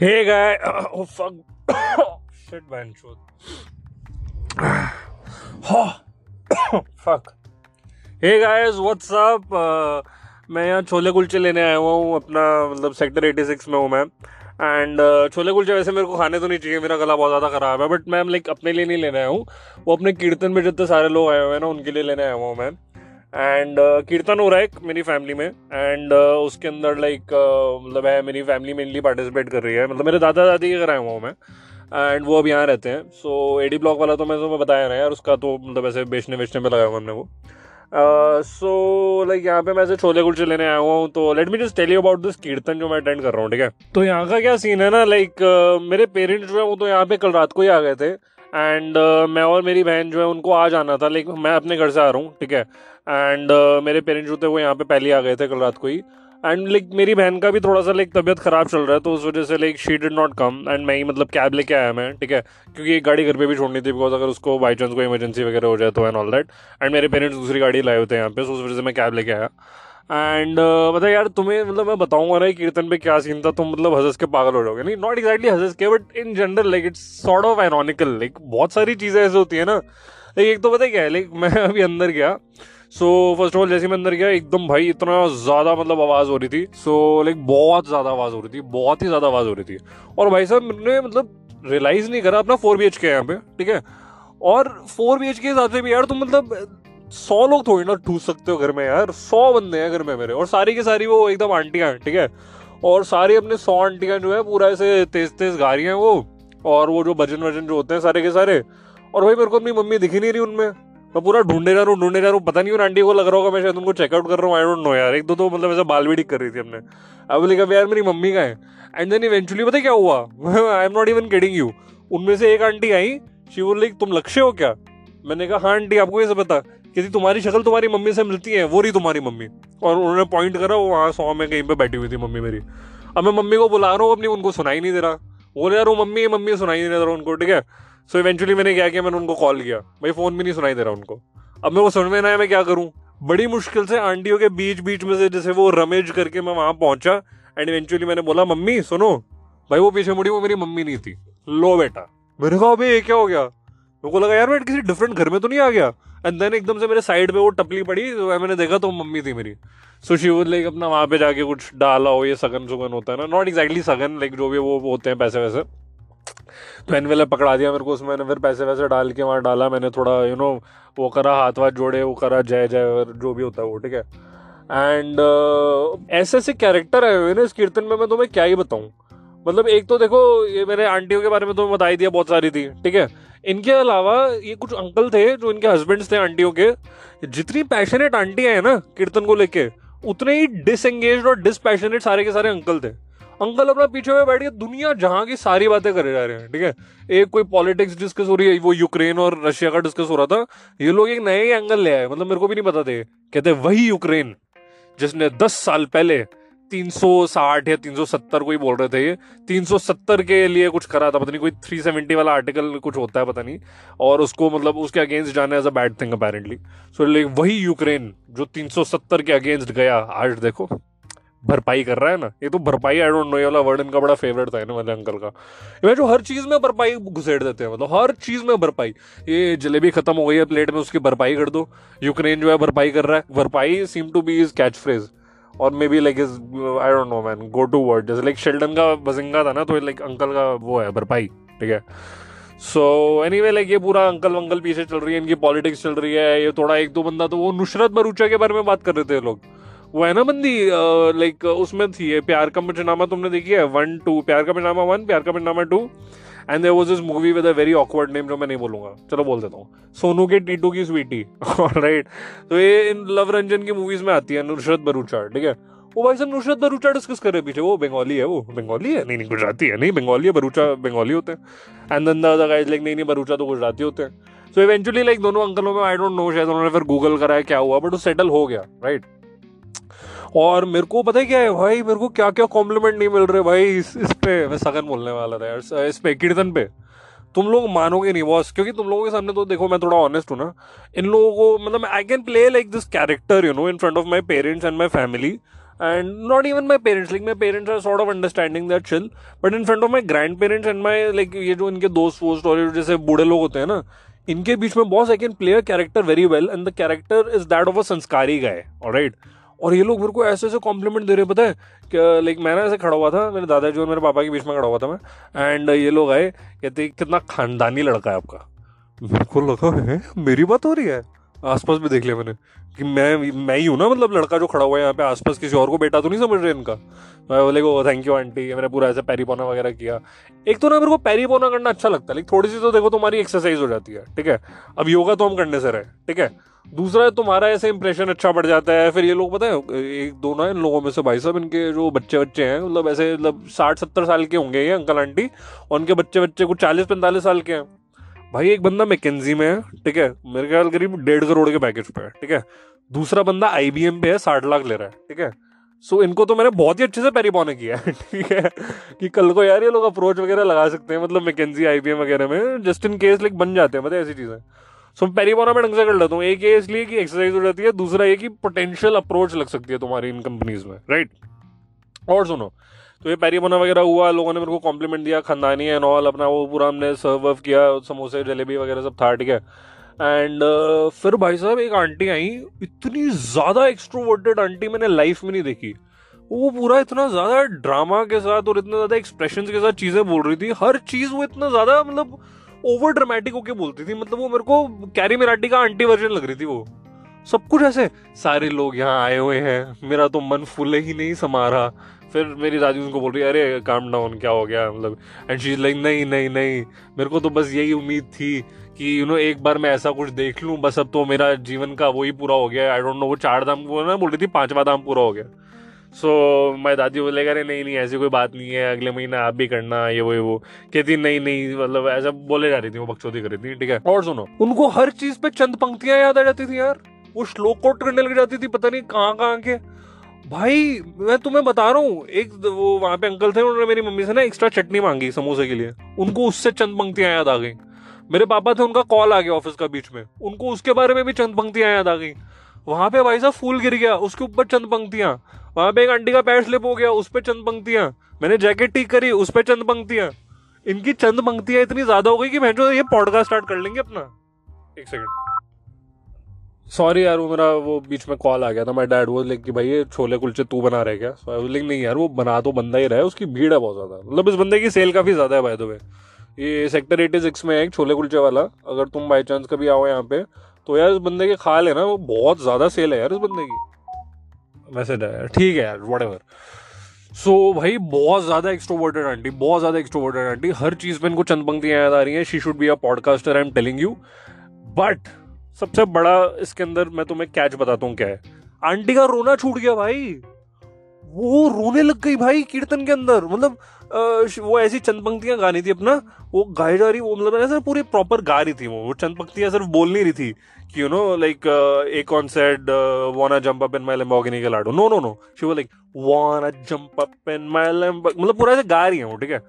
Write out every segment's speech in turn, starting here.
Hey guy, oh fuck, shit man, shoot. Oh, fuck. Hey guys, what's up? Uh, मैं यहाँ छोले कुलचे लेने आया हुआ हूँ। अपना मतलब सेक्टर 86 में हूँ मैं। एंड uh, छोले कुलचे वैसे मेरे को खाने तो नहीं चाहिए। मेरा गला बहुत ज़्यादा ख़राब है। बट मैं लाइक अपने लिए नहीं लेने आया हूँ। वो अपने कीर्तन में जितने सारे लोग आए हुए हैं ना उनके लिए लेने आया हुआ हूँ मैं। एंड uh, कीर्तन हो रहा है मेरी फैमिली में एंड uh, उसके अंदर लाइक uh, मतलब है मेरी फैमिली मेनली पार्टिसिपेट कर रही है। मतलब मेरे दादा दादी के घर आया हुआ हूँ मैं एंड वो अब यहाँ रहते हैं। सो एडी ब्लॉक वाला तो मैं तुम्हें बताया ना यार उसका तो मतलब ऐसे बेचने बेचने पे लगाया हुआ हमने वो। सो लाइक यहाँ पे मैं ऐसे छोले कुलचे लेने आया हुआ हूँ तो let me just tell you about this kirtan जो मैं अटेंड कर रहा हूँ ठीक है? तो यहाँ का क्या सीन है ना लाइक मेरे पेरेंट्स जो है वो तो यहाँ पे कल रात को ही आ गए थे। एंड uh, मैं और मेरी बहन जो है उनको आ जाना था लाइक मैं अपने घर से आ रहा हूँ ठीक है? एंड uh, मेरे पेरेंट्स जो थे वो यहाँ पे पहले आ गए थे कल रात को ही। एंड लाइक मेरी बहन का भी थोड़ा सा लाइक तबियत खराब चल रहा है तो उस वजह से like she did not come and मैं ही मतलब कैब लेके आया मैं ठीक है? क्योंकि एक गाड़ी घर पे भी छोड़नी थी बिकॉज़ अगर उसको बाई चांस कोई इमरजेंसी वगैरह हो जाए तो एंड ऑल दैट एंड मेरे पेरेंट्स दूसरी गाड़ी लाए होते हैं यहाँ पे सो उस वजह से मैं कैब लेके आया। एंड uh, मतलब यार तुम्हें मतलब मैं बताऊँगा ना कीर्तन पे क्या सीन था तुम मतलब हंस के पागल हो जाओगे। नहीं नॉट एक्जैक्टली हंस के but in general like it's sort of ironical like बहुत सारी चीज़ें ऐसे होती है ना। लाइक एक तो पता क्या है लाइक मैं अभी अंदर गया सो फ़र्स्ट ऑफ़ ऑल जैसे मैं अंदर गया एकदम भाई इतना ज़्यादा मतलब आवाज़ हो रही थी सो लाइक बहुत ज़्यादा आवाज़ हो रही थी बहुत ही ज़्यादा आवाज़ हो रही थी। और भाई साहब मैंने मतलब रियलाइज़ नहीं करा अपना फोर बी एच के यहाँ पे ठीक है? और फोर बी एच के हिसाब से भी यार तुम मतलब सौ लोग थोड़ी ना ठूस सकते हो घर में यार। सौ बंदे हैं घर में मेरे। और सारी की सारी वो एकदम आंटियाँ ठीक है? और सारी अपने सौ आंटियाँ जो है, पूरा ऐसे तेज तेज गा रही हैं वो। और वो जो भजन वज़न जो होते हैं सारे के सारे। और भाई मेरे को अपनी मम्मी दिखी नहीं रही उनमें। मैं पूरा ढूँढने जा रहा हूँ ढूँढने जा रहा हूँ। पता नहीं आंटी को लग रहा होगा, मैं शायद उनको चेकआउट कर रहा हूँ आई डोंट नो यार। एक दो तो मतलब ऐसा बाल भी कर रही थी हमने। अब बोले कभी यार मेरी मम्मी का है। एंड देन इवेंचुअली पता क्या हुआ? I am not even kidding you उनमें से एक आंटी आई। शी लाइक तुम लक्ष्य हो क्या? मैंने कहा हाँ आंटी, आपको कैसे पता? कि तुम्हारी शक्ल तुम्हारी मम्मी से मिलती है, वो रही तुम्हारी मम्मी। और उन्होंने पॉइंट करा, वो वहाँ सौ में कहीं पे बैठी हुई थी मम्मी मेरी। अब मैं मम्मी को बुला रहा हूँ, अपनी उनको सुनाई नहीं दे रहा। बोले, यार, वो मम्मी मम्मी सुनाई नहीं दे रहा उनको, ठीक है? सो इवेंचुअली मैंने क्या किया, मैंने उनको कॉल किया। भाई फ़ोन भी नहीं सुनाई दे रहा उनको। अब मेरे को समझ में ना है मैं क्या करूँ? बड़ी मुश्किल से आंटियों के बीच बीच में से जैसे वो रमेज करके मैं वहाँ पहुँचा। एंड इवेंचुअली मैंने बोला, मम्मी, सुनो। भाई, वो पीछे मुड़ी, वो मेरी मम्मी नहीं थी। लो बेटा। मेरे कहा अभी ये क्या हो गया? मेरे को लगा यार मैं किसी डिफरेंट घर में तो नहीं आ गया? एंड देन एकदम से मेरे साइड पे वो टपली पड़ी तो मैंने देखा तो मम्मी थी मेरी। सो शी वुड लाइक अपना वहाँ पे जाके कुछ डाला हो ये सगन सुगन होता है ना। नॉट एक्जैक्टली सगन लाइक जो भी वो होते हैं पैसे वैसे। तो एनवेलप पकड़ा दिया मेरे को उसमें मैंने फिर पैसे वैसे डाल के वहाँ डाला। मैंने थोड़ा यू नो वो करा हाथ वाथ जोड़े वो करा जय जय जो भी होता है वो ठीक है? एंड uh, ऐसे ऐसे कैरेक्टर आए हुए ना इस कीर्तन में। मैं तुम्हें क्या ही बताऊँ? मतलब एक तो देखो ये मेरे आंटियों के बारे में तुम्हें बताई दिया बहुत सारी थी ठीक है? इनके अलावा ये कुछ अंकल थे जो इनके हस्बैंड्स थे आंटियों के। जितनी पैशनेट आंटियाँ हैं ना, कीर्तन को लेके, उतने ही डिसएंगेज और डिसपैशनेट सारे के सारे अंकल थे। अंकल अपना पीछे में बैठ के दुनिया जहाँ की सारी बातें करे जा रहे हैं, ठीक है? एक कोई पॉलिटिक्स डिस्कस हो रही है, वो यूक्रेन और रशिया का डिस्कस हो रहा था। ये लोग एक नए एंगल ले आए मतलब मेरे को भी नहीं पता थे। कहते वही यूक्रेन जिसने दस साल पहले 360 या 370 कोई बोल रहे थे ये। 370 के लिए कुछ करा था, पता नहीं, कोई 370 वाला आर्टिकल कुछ होता है, पता नहीं। और उसको मतलब उसके अगेंस्ट जाना as a bad thing apparently so like वही यूक्रेन जो 370 के अगेंस्ट गया, आज देखो, भरपाई कर रहा है ना। ये तो भरपाई आई डोंट नो ये वाला वर्ड इनका बड़ा फेवरेट था ना वाले अंकल का। ये जो हर चीज़ में भरपाई घुसेड़ देते हैं मतलब हर चीज़ में भरपाई। ये जलेबी खत्म हो गई है प्लेट में उसकी भरपाई कर दो। यूक्रेन जो है, भरपाई कर रहा है। भरपाई seem to be is catchphrase और maybe like is I don't know man go to word जैसे लाइक शेल्डन का बजिंगा था ना तो लाइक अंकल का वो है, भरपाई, ठीक है? सो एनी वे लाइक ये पूरा अंकल वंकल पीछे चल रही है, इनकी पॉलिटिक्स चल रही है, ये थोड़ा एक दो बंदा तो वो नुसरत भरूचा के बारे में बात कर रहे थे लोग। वो है ना बंदी लाइक उसमें थी ये, प्यार का पचनामा तुमने देखी है? वन टू प्यार का Punchnama one Pyaar Ka Punchnama two and there was this movie with a very awkward name जो मैं नहीं बोलूँगा। चलो बोल देता हूँ। सोनू के टीटू की स्वीटी राइट तो ये इन लव रंजन की मूवीज़ में आती है, नुसरत भरूचा ठीक है? वो भाई साहब, नुसरत बरूचा डिस्कस कर रहे पीछे। वो बंगाली है, वो बंगाली है? नहीं नहीं, गुजराती है। नहीं, बंगाली है भरूचा बंगाली होते हैं। And then the guys like नहीं नहीं भरूचा तो गुजराती होते हैं। सो इवेंचुअली लाइक दोनों अंकलों में आई डोंट नो शायद उन्होंने फिर गूगल कराया क्या हुआ बट वो सेटल हो गया राइट और मेरे को पता है क्या है भाई मेरे को क्या क्या कॉम्प्लीमेंट नहीं मिल रहे भाई इस, इस पे मैं सगन बोलने वाला था यार इस पे कीर्तन पे। तुम लोग मानोगे नहीं बॉस क्योंकि तुम लोगों के सामने तो देखो मैं थोड़ा ऑनेस्ट हूँ ना। इन लोगों को मतलब I can play like this character you know in front of my parents and my family and not even my parents like my parents are sort of understanding that chill but in front of my grandparents and my like ये जो इनके दोस्त वोस्त और जैसे बूढ़े लोग होते हैं ना इनके बीच में boss I can play a character very well and the character is that of a sanskari guy right और ये लोग मेरे को ऐसे ऐसे कॉम्प्लीमेंट दे रहे पता है? कि लाइक मैं ना ऐसे खड़ा हुआ था, मेरे दादाजी और मेरे पापा के बीच में खड़ा हुआ था मैं एंड ये लोग आए, कहते कितना खानदानी लड़का है आपका। मेरे को लगा, है? मेरी बात हो रही है? आसपास भी देख लिया मैंने। कि मैं मैं ही हूँ ना मतलब लड़का जो खड़ा हुआ है यहाँ पे आसपास किसी और को, बेटा तो नहीं समझ रहे इनका? मैं बोले को थैंक यू आंटी मैंने पूरा ऐसा पैरी पोना वगैरह किया। एक तो ना मेरे को पैरी पोना करना अच्छा लगता है। लेकिन थोड़ी सी तो देखो तुम्हारी एक्सरसाइज हो जाती है, ठीक है? अब योगा तो हम करने से रहे, ठीक है? दूसरा है तुम्हारा ऐसे इंप्रेशन अच्छा बढ़ जाता है। फिर ये लोग, पता है, एक दो ना इन लोगों में से, भाई साहब, इनके जो बच्चे बच्चे हैं मतलब ऐसे मतलब साठ सत्तर साल के होंगे ये अंकल आंटी, और उनके बच्चे बच्चे कुछ चालीस पैंतालीस साल के हैं। भाई एक बंदा मैकेजी में है ठीक है? मेरे ख्याल करीब डेढ़ करोड़ के पैकेज पे है ठीक है? दूसरा बंदा आईबीएम पे है साठ लाख ले रहा है ठीक है? सो so, इनको तो मैंने बहुत ही अच्छे से पैरी पौने किया है ठीक है? कि कल को यार ये लोग अप्रोच वगैरह लगा सकते हैं मतलब मैकेजी आईबीएम वगैरह में जस्ट इन केस लाइक बन जाते हैं मतलब ऐसी चीज़ें। सो so, पैरी पौना मैं ढंग से कर लेता हूँ। एक ये इसलिए कि एक्सरसाइज हो जाती है दूसरा ये कि पोटेंशियल अप्रोच लग सकती है तुम्हारी इन कंपनीज़ में राइट और सुनो तो ये पैरी बना वगैरह हुआ लोगों ने मेरे को कॉम्प्लीमेंट दिया खानदानी एंड ऑल अपना वो पूरा हमने सर्व वर्व किया समोसे जलेबी वगैरह सब था ठीक है। एंड uh, फिर भाई साहब एक आंटी आई इतनी ज़्यादा एक्सट्रोवर्टेड आंटी मैंने लाइफ में नहीं देखी। वो पूरा इतना ज़्यादा ड्रामा के साथ और इतना ज़्यादा एक्सप्रेशन के साथ चीज़ें बोल रही थी हर चीज़ वो इतना ज़्यादा मतलब ओवर ड्रामेटिक होके बोलती थी मतलब वो मेरे को कैरी मिराटी का आंटी वर्जन लग रही थी वो। सब कुछ ऐसे सारे लोग यहाँ आए हुए हैं मेरा तो मन फूले ही नहीं समा रहा। फिर मेरी दादी उनको बोल रही है अरे काम डाउन क्या हो गया? मतलब एंड शी लाइक नहीं नहीं नहीं मेरे को तो बस यही उम्मीद थी कि यू नो एक बार मैं ऐसा कुछ देख लूँ बस अब तो मेरा जीवन का वही पूरा हो गया आई डोंट नो वो चार धाम वो ना बोल रही थी पांचवा धाम पूरा हो गया। सो so, मैं दादी बोलेगा अरे नहीं नहीं ऐसी कोई बात नहीं है अगले महीने आप भी करना ये वो ये वो। कहती नहीं नहीं मतलब ऐसा बोले जा रही थी वो बकचोदी कर रही थी ठीक है? और सुनो उनको हर चीज़ पे चंद पंक्तियाँ याद आ जाती थी यार। वो श्लोक कोट करने लग जाती थी पता नहीं कहाँ कहाँ के। भाई, मैं तुम्हें बता रहा हूँ, एक वो वहाँ पे अंकल थे, उन्होंने मेरी मम्मी से ना एक्स्ट्रा चटनी मांगी समोसे के लिए। उनको उससे चंद पंक्तियाँ याद आ गई। मेरे पापा थे, उनका कॉल आ गया ऑफ़िस का बीच में। उनको उसके बारे में भी चंद पंक्तियाँ याद आ गई। वहाँ पे भाई साहब फूल गिर गया, उसके ऊपर चंद पंक्तियाँ। वहाँ पे एक आंटी का पैर स्लिप हो गया, उस पर चंद पंक्तियाँ। मैंने जैकेट ठीक करी, उस पर चंद पंक्तियाँ। इनकी चंद पंक्तियाँ इतनी ज़्यादा हो गई कि मैं जो ये पॉडकास्ट स्टार्ट कर लेंगे अपना। एक सेकंड सॉरी यार, वो मेरा, वो बीच में कॉल आ गया था। माई डैड वो लाइक कि भाई ये छोले कुलचे तू बना रहे क्या? सो आई नहीं यार, वो बना तो बंदा ही रहा है, उसकी भीड़ है बहुत ज़्यादा। मतलब इस बंदे की सेल काफ़ी ज़्यादा है भाई दो ये सेक्टर एटी सिक्स में है एक छोले कुलचे वाला। अगर तुम बाई चांस कभी आओ यहाँ पे तो यार इस बंदे के खा लेना वो बहुत ज़्यादा सेल है यार इस बंदे की। मैसेज है यार, ठीक है यार वट एवर सो भाई, बहुत ज़्यादा एक्सट्रोवर्टेड आंटी, बहुत ज़्यादा एक्सट्रोवर्टेड आंटी। हर चीज़ पे इनको चंद पंक्तियाँ याद आ रही हैं। She should be a podcaster I am telling you but सबसे बड़ा इसके अंदर मैं तुम्हें कैच बताता हूँ क्या है। आंटी का रोना छूट गया भाई। वो रोने लग गई भाई कीर्तन के अंदर। मतलब वो ऐसी चंद पंक्तियाँ गानी थी अपना। वो गाई जा रही, वो मतलब ऐसे पूरी प्रॉपर गा रही थी वो। वो चंद पंक्तियाँ सिर्फ़ बोल नहीं रही थी कि यू नो लाइक एक on said wanna jump up in my Lamborghini के लाडो। नो नो नो शी वो like wanna jump up in my Lamborghini मतलब पूरा ऐसे गा रही है वो, ठीक है?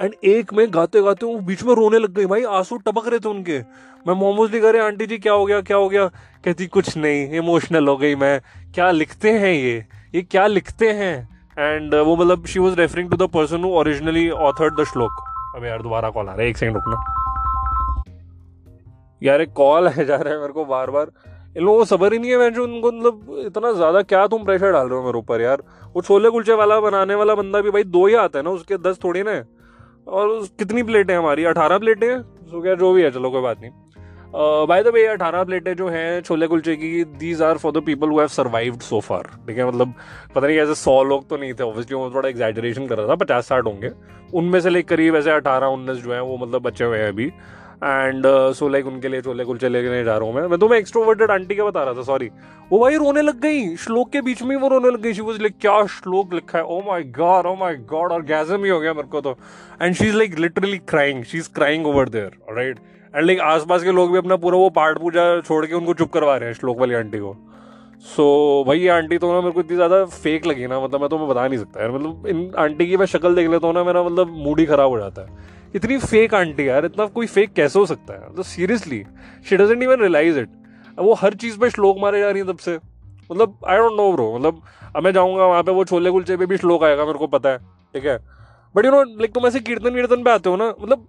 एंड एक में गाते गाते वो बीच में रोने लग गई, भाई, आँसू टपक रहे थे उनके। मैं मोमोज मोमोजली रहे आंटी जी, क्या हो गया, क्या हो गया? कहती, कुछ नहीं इमोशनल हो गई मैं। क्या लिखते हैं ये? ये क्या लिखते हैं? एंड वो मतलब she was referring to the person who originally authored the shlok. अब यार, दोबारा कॉल आ रहा है, एक सेकंड रुकना। यार, एक कॉल है, जा रहा है मेरे को बार बार इन लोगों को सबर ही नहीं है, मैं जो उनको मतलब इतना ज़्यादा क्या तुम प्रेशर डाल रहे हो मेरे ऊपर यार? वो छोले कुलचे वाला, बनाने वाला बंदा भी भाई दो ही आता है ना, उसके दस थोड़ी ना और कितनी प्लेटें हमारी? अठारह प्लेटें सो क्या जो भी है, चलो, कोई बात नहीं। बाय द वे अठारह प्लेटें जो हैं, छोले कुलचे की these are for the people who have survived so far ठीक है? मतलब पता नहीं, ऐसे सौ लोग तो नहीं थे ऑब्वियसली वो थोड़ा एग्जैजरेशन कर रहा था, पचास साठ होंगे। उनमें से लेकर करीब ऐसे अठारह, उन्नीस जो है, वो मतलब बचे हुए हैं अभी। एंड सो लाइक उनके लिए छोले कुलचे लेके नहीं जा रहा हूँ मैं। मैं तो मैं एक्सट्रोवर्टेड आंटी का बता रहा था सॉरी वो भाई रोने लग गई। श्लोक के बीच में वो रोने लग गई। शी वाज लाइक क्या श्लोक लिखा है? Oh my god oh my god और गैजम ही हो गया मेरे को तो. And she is like literally crying she is crying over there right and like आसपास के लोग भी अपना पूरा वो पाठ पूजा छोड़ के उनको चुप करवा रहे हैं श्लोक वाली आंटी को। सो so, भाई ये आंटी तो ना मेरे को इतनी ज़्यादा फेक लगी ना मतलब मैं तो मैं बता नहीं सकता यार। मतलब इन आंटी की मैं शक्ल देख लेता हूँ ना मेरा मतलब मूड ही खराब हो जाता है। इतनी फेक आंटी यार, इतना कोई फेक कैसे हो सकता है? मतलब seriously she doesn't even realise it वो हर चीज़ पे श्लोक मारे जा रही है तब से। मतलब आई डोंट नो ब्रो मतलब अब मैं जाऊँगा वहाँ पे, वो छोले कुलचे पे भी श्लोक आएगा, मेरे को पता है, ठीक है? बट यू नो लाइक तुम ऐसे कीर्तन वीर्तन पे आते हो ना मतलब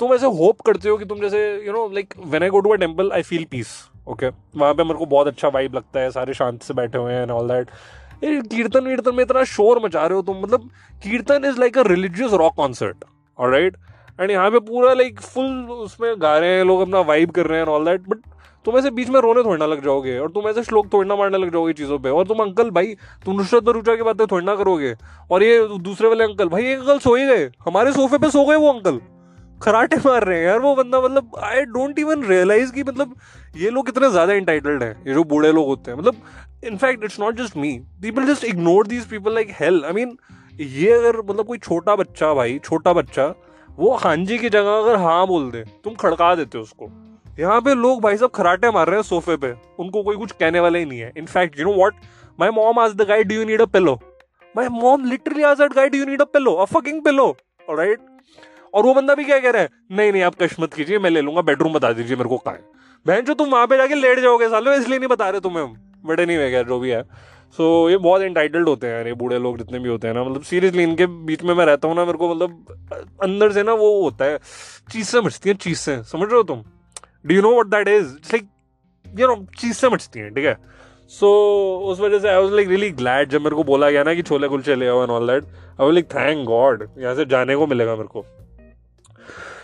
तुम ऐसे होप करते हो कि तुम जैसे you know like when I go to a temple I feel peace okay वहाँ पे मेरे को बहुत अच्छा वाइब लगता है, सारे शांति से बैठे हुए हैं एंड ऑल दैट कीर्तन वीर्तन में इतना शोर मचा रहे हो तुम मतलब kirtan is like a religious rock concert और राइट एंड यहाँ पे पूरा लाइक फुल उसमें गा रहे हैं, लोग अपना वाइब कर रहे हैं ऑल दैट बट तुम ऐसे बीच में रोने थोड़ना लग जाओगे और तुम ऐसे श्लोक थोड़ना मारने लग जाओगे चीज़ों पे। और तुम अंकल, भाई, तुम नुसरत भरूचा की बातें थोड़ना करोगे। और ये दूसरे वाले अंकल, भाई, एक अंकल सो ही गए। हमारे सोफे पे सो गए वो अंकल। खराटे मार रहे हैं यार वो बंदा मतलब आई डोंट इवन रियलाइज़ कि मतलब ये लोग कितने ज़्यादा इंटाइटल्ड हैं, ये जो बूढ़े लोग होते हैं। मतलब in fact it's not just me people just ignore these people like hell I mean ये अगर मतलब कोई छोटा बच्चा, भाई, छोटा बच्चा वो हांजी की जगह अगर हाँ बोल दे, तुम खड़का देते हो उसको। यहाँ पे लोग भाई साहब खराटे मार रहे हैं सोफे पे। उनको कोई कुछ कहने वाला ही नहीं है। In fact you know what my mom आज the guide you need a pillow my mom literally आज that guide you need a pillow a fucking pillow alright और वो बंदा भी क्या कह रहा है? नहीं नहीं, आप कश्मत कीजिए, मैं ले लूँगा बेडरूम बता दीजिए मेरे को कहा। है बहन जो तुम वहाँ पे जाके लेट जाओगे सालो, इसलिए नहीं बता रहे तुम्हें बट नहीं वे जो भी है। सो so, ये बहुत इंटाइटल्ड होते हैं ये बूढ़े लोग जितने भी होते हैं ना मतलब सीरियसली इनके बीच में मैं रहता हूँ ना मेरे को मतलब अंदर से ना वो होता है चीज़ें मचती हैं चीज़ें समझ रहे हो तुम? Do you know what that is like you know चीज़ें मचती हैं ठीक है? सो so, उस वजह से I was like really glad जब मेरे को बोला गया ना कि छोले कुलचे ले आओ and all that I was like thank god यहाँ से जाने को मिलेगा मेरे को।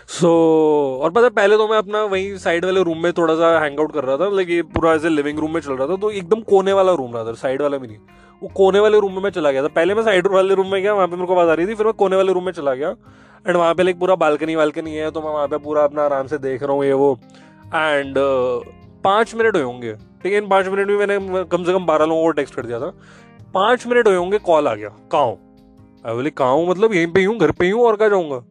सो so, और पता है पहले तो मैं अपना वहीं साइड वाले रूम में थोड़ा सा हैंग आउट कर रहा था लाइक ये पूरा ऐसे लिविंग रूम में चल रहा था तो एकदम कोने वाला रूम रहा था साइड वाला भी नहीं। वो कोने वाले रूम में मैं चला गया था। पहले मैं साइड वाले रूम में गया वहाँ पे मेरे को आवाज़ आ रही थी फिर मैं कोने वाले रूम में चला गया। एंड वहाँ पे लाइक पूरा बालकनी वालकनी है तो मैं वहाँ पे पूरा अपना आराम से देख रहा हूँ ये वो। एंड uh, पाँच मिनट हुए होंगे ठीक है इन पाँच मिनट में मैंने कम से कम बारह लोगों को टेक्स्ट कर दिया था। पाँच मिनट हुए होंगे कॉल आ गया कहाँ बोले कहाँ मतलब यहीं पे हूँ घर पे हूँ और क्या जाऊँगा?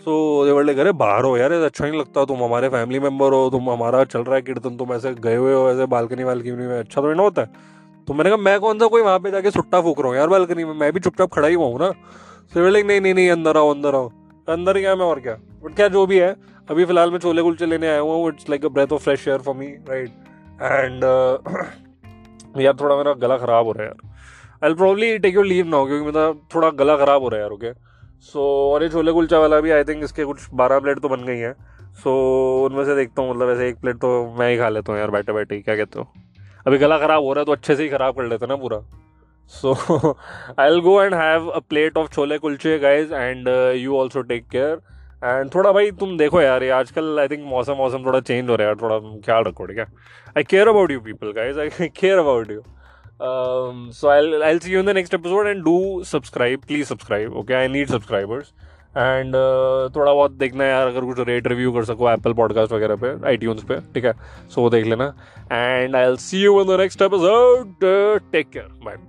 सो देवड़े करे बाहर हो यार अच्छा नहीं लगता। तुम हमारे फैमिली मेंबर हो, तुम हमारा चल रहा है कीर्तन तुम ऐसे गए हुए हो, ऐसे बालकनी वालकनी में अच्छा तो ना होता? है तो मैंने कहा, मैं कौन सा कोई वहाँ पे जाके सुट्टा फूक रहा हूँ यार बालकनी में? मैं भी चुपचाप खड़ा ही हुआ हूँ ना? तो बोले नहीं नहीं नहीं, अंदर आओ अंदर आओ। अंदर क्या मैं और क्या? बट क्या जो भी है, अभी फ़िलहाल मैं छोले कुलचे लेने आया हुआ हूँ it's like a breath of fresh air for me right and यार थोड़ा मेरा गला खराब हो रहा है यार। I probably take your leave ना क्योंकि मेरा थोड़ा गला खराब हो रहा है यार ओके सो और ये छोले कुलचा वाला भी आई थिंक इसके कुछ बारह प्लेट तो बन गई हैं। सो उनमें से देखता हूँ मतलब ऐसे एक प्लेट तो मैं ही खा लेता हूँ यार, बैठे बैठे क्या कहते हो? अभी गला ख़राब हो रहा है तो अच्छे से ही ख़राब कर लेते ना पूरा। So I will go and have a plate of chole kulche guys and you also take care and थोड़ा भाई, तुम देखो यार, ये आजकल आई थिंक मौसम मौसम थोड़ा चेंज हो रहा है यार, थोड़ा ख्याल रखो ठीक है I care about you people guys I care about you Um, so I'll I'll see you in the next episode and do subscribe. Please subscribe. Okay, I need subscribers. And uh, थोड़ा बहुत देखना है यार अगर कुछ rate review कर सको Apple podcast वगैरह पे आई पे ठीक है सो so, देख लेना and I'll see you in the next episode take care bye